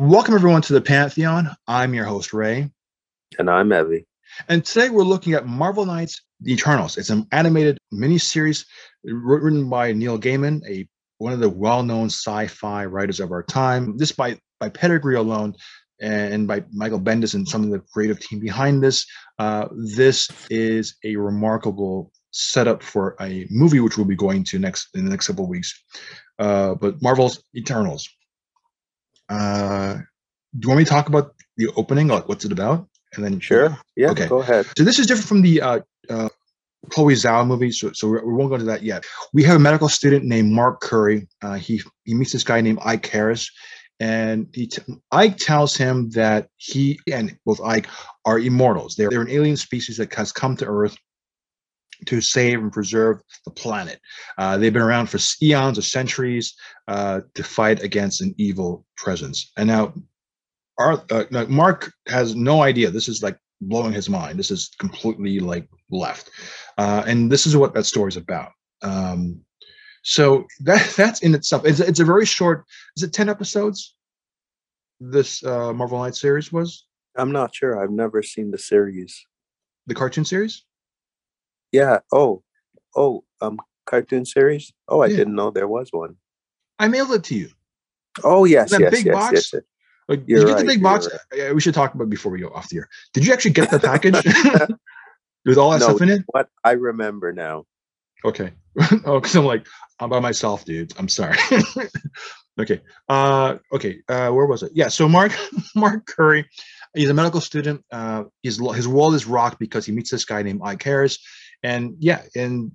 Welcome, everyone, to the Pantheon. I'm your host, Ray. And I'm Evie. And today we're looking at Marvel Knights The Eternals. It's an animated miniseries written by Neil Gaiman, a one of the well-known sci-fi writers of our time. This by by pedigree alone and by Michael Bendis and some of the creative team behind this. Uh, this is a remarkable setup for a movie which we'll be going to next in the next couple of weeks. Uh, but Marvel's Eternals. Uh, do you want me to talk about the opening? Like, what's it about? And then sure, yeah, okay. Go ahead. So this is different from the uh, uh, Chloe Zhao movie, so, so we won't go into that yet. We have a medical student named Mark Curry. Uh, he he meets this guy named Ike Harris, and he t- Ike tells him that he and both Ike are immortals. They're they're an alien species that has come to Earth to save and preserve the planet. Uh, they've been around for eons or centuries uh, to fight against an evil presence. And now, our, uh, Mark has no idea. This is like blowing his mind. This is completely like left. Uh, and this is what that story is about. Um, so that that's in itself. It's, it's a very short. Is it ten episodes? This uh, Marvel Knights series was. I'm not sure. I've never seen the series. The cartoon series. Yeah. Oh, oh, um, cartoon series. Oh, I yeah. didn't know there was one. I mailed it to you. Oh yes, that yes, big yes, box. Yes, yes. Like, did you get right, the big box? Right. We should talk about before we go off the air. Did you actually get the package with all that no, stuff in it? What I remember now. Okay. oh, because I'm like, I'm by myself, dude. I'm sorry. okay. Uh, okay. Uh, where was it? Yeah. So Mark, Mark Curry, he's a medical student. Uh, his his world is rocked because he meets this guy named Ike Harris, and yeah, and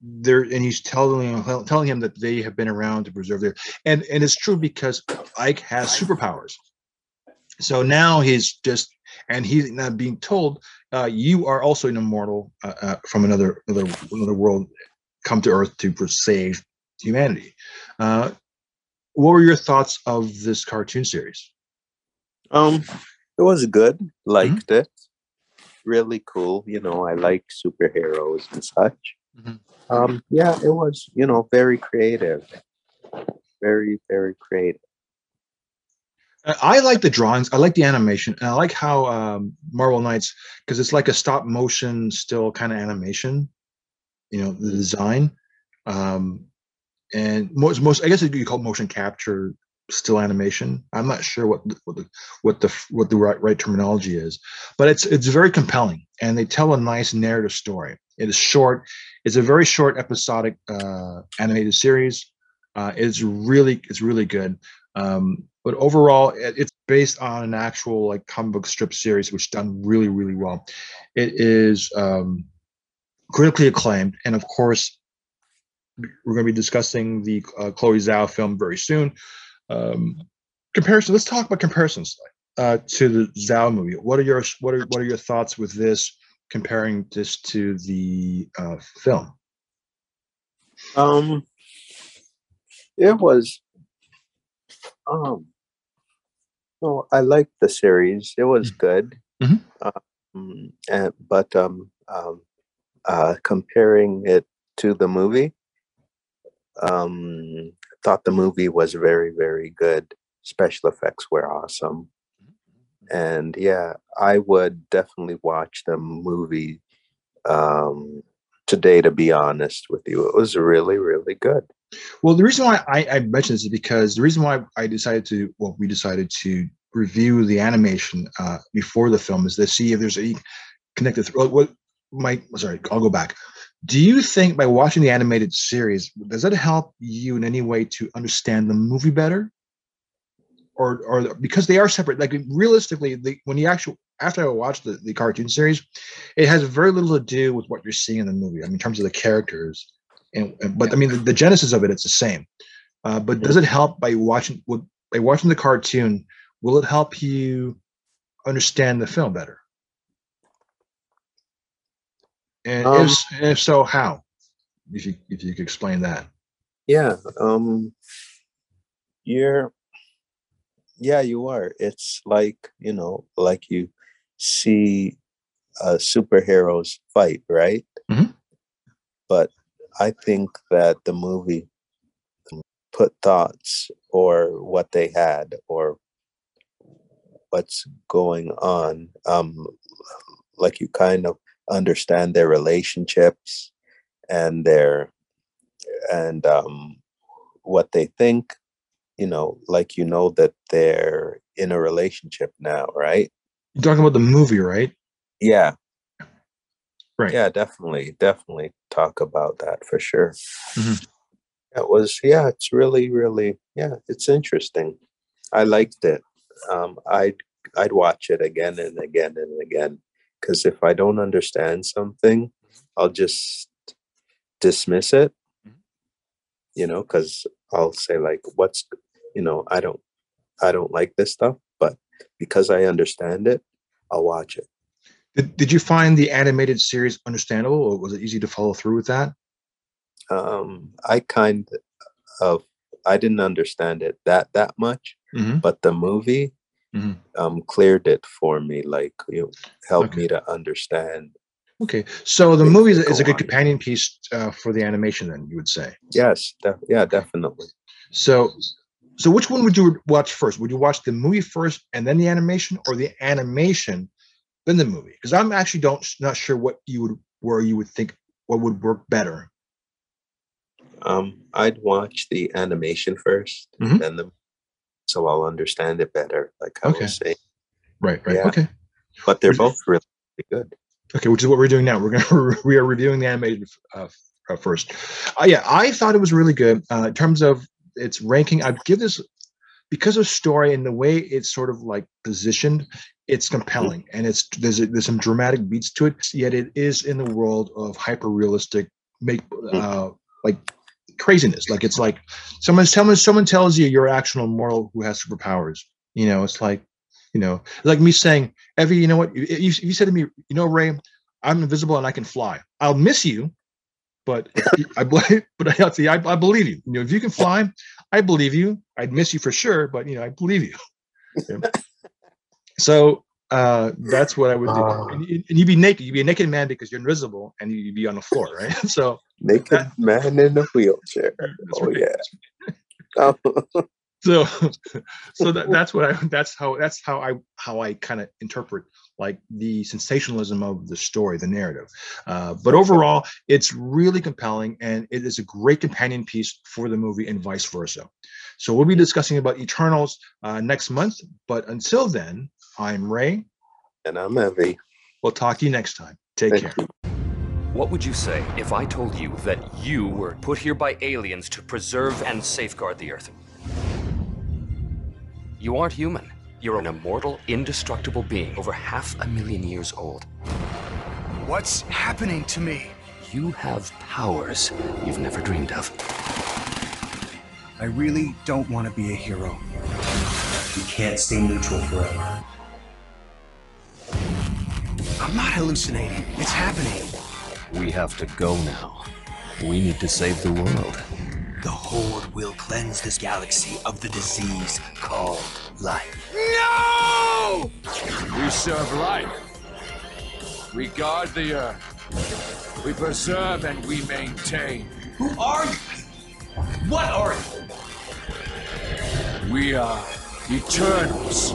there, and he's telling him telling him that they have been around to preserve their, and and it's true because Ike has superpowers. So now he's just, and he's now being told, uh, you are also an immortal uh, uh, from another another another world, come to Earth to save humanity. Uh, what were your thoughts of this cartoon series? Um, it was good. Liked mm-hmm. it. Really cool. You know, I like superheroes and such. Mm-hmm. Um, yeah, it was. You know, very creative. Very, very creative. I like the drawings. I like the animation, and I like how um, Marvel Knights because it's like a stop motion, still kind of animation. You know, the design, um, and most most I guess you call it motion capture still animation. I'm not sure what what the what the what the right, right terminology is, but it's it's very compelling, and they tell a nice narrative story. It is short. It's a very short episodic uh, animated series. Uh, it's really it's really good. Um, but overall, it, it's based on an actual like comic book strip series, which done really really well. It is um, critically acclaimed, and of course, we're going to be discussing the uh, Chloe Zhao film very soon. Um, comparison. Let's talk about comparisons uh, to the Zhao movie. What are your what are what are your thoughts with this? Comparing this to the uh, film. Um, it was. Um, well, I liked the series. It was mm-hmm. good. Mm-hmm. Um, and, but um, um, uh, comparing it to the movie, um, thought the movie was very, very good. Special effects were awesome. Mm-hmm. And yeah, I would definitely watch the movie um, today, to be honest with you. It was really, really good. Well, the reason why I, I mentioned this is because the reason why I decided to, well, we decided to review the animation uh, before the film is to see if there's any connected. What my sorry, I'll go back do you think by watching the animated series does that help you in any way to understand the movie better? Or or because they are separate like realistically the, when you actually after i watched the, the cartoon series it has very little to do with what you're seeing in the movie i mean in terms of the characters and, but i mean the, the, genesis of it it's the same. Uh, but does it help by watching by watching the cartoon will it help you understand the film better and um, if, if so, how? If you if you could explain that. Yeah. Um you're yeah, you are. It's like, you know, like you see uh superheroes fight, right? Mm-hmm. But I think that the movie put thoughts or what they had or what's going on. Um, like you kind of understand their relationships and their and um, what they think. You know, like you know that they're in a relationship now, right? You're talking about the movie, right? Yeah, Right. yeah, definitely, definitely talk about that for sure. Mhm. It was, yeah, it's really, really, yeah, it's interesting. I liked it. Um, I'd I'd watch it again and again and again because if I don't understand something, I'll just dismiss it. Mhm. You know, because I'll say like, "What's," you know, I don't, I don't like this stuff, but because I understand it, I'll watch it. Did, did you find the animated series understandable, or was it easy to follow through with that? Um, I kind of I didn't understand it that that much, Mhm. but the movie Mhm. um cleared it for me, like you know, helped Okay. me to understand. Okay, so the movie is, is a good on. companion piece uh, for the animation. Then you would say. Yes, def- yeah, definitely. So, so which one would you watch first? Would you watch the movie first and then the animation, or the animation then the movie? Because I'm actually don't not sure what you would where you would think what would work better. Um, I'd watch the animation 1st Mhm. then the so I'll understand it better, like I Okay. was saying. Right. Right. Yeah. Okay. But they're both really, good. Okay, which is what we're doing now. We're gonna we are reviewing the animated uh, uh, first. Uh, yeah, I thought it was really good uh, in terms of its ranking. I'd give this because of story and the way it's sort of like positioned. It's compelling and it's there's a, there's some dramatic beats to it. Yet it is in the world of hyper realistic make uh, like craziness. Like it's like someone someone someone tells you you're actual mortal who has superpowers. You know, it's like you know, like me saying, Evie, you know what? You, you, you said to me, you know, Ray, I'm invisible and I can fly. I'll miss you, but I believe, but I, see, I, I believe you. You know, if you can fly, I believe you. I'd miss you for sure, but you know, I believe you. Yeah. so uh, that's what I would do. And, you- and you'd be naked. You'd be a naked man because you're invisible, and you'd be on the floor, right? so Naked man in a wheelchair. that's Oh yeah. Oh, so so that, that's what i that's how that's how i how i kind of interpret like the sensationalism of the story the narrative uh, but overall it's really compelling and it is a great companion piece for the movie and vice versa so we'll be discussing about eternals uh, next month but until then i'm ray and I'm Evie. we'll talk to you next time take Thank care you. What would you say if I told you that you were put here by aliens to preserve and safeguard the Earth? You aren't human. You're an immortal, indestructible being over half a million years old. What's happening to me? You have powers you've never dreamed of. I really don't want to be a hero. You can't stay neutral forever. I'm not hallucinating. It's happening. We have to go now. We need to save the world. The Horde will cleanse this galaxy of the disease called life. No! We serve life. We guard the earth. We preserve and we maintain. Who are you? What are you? We are Eternals.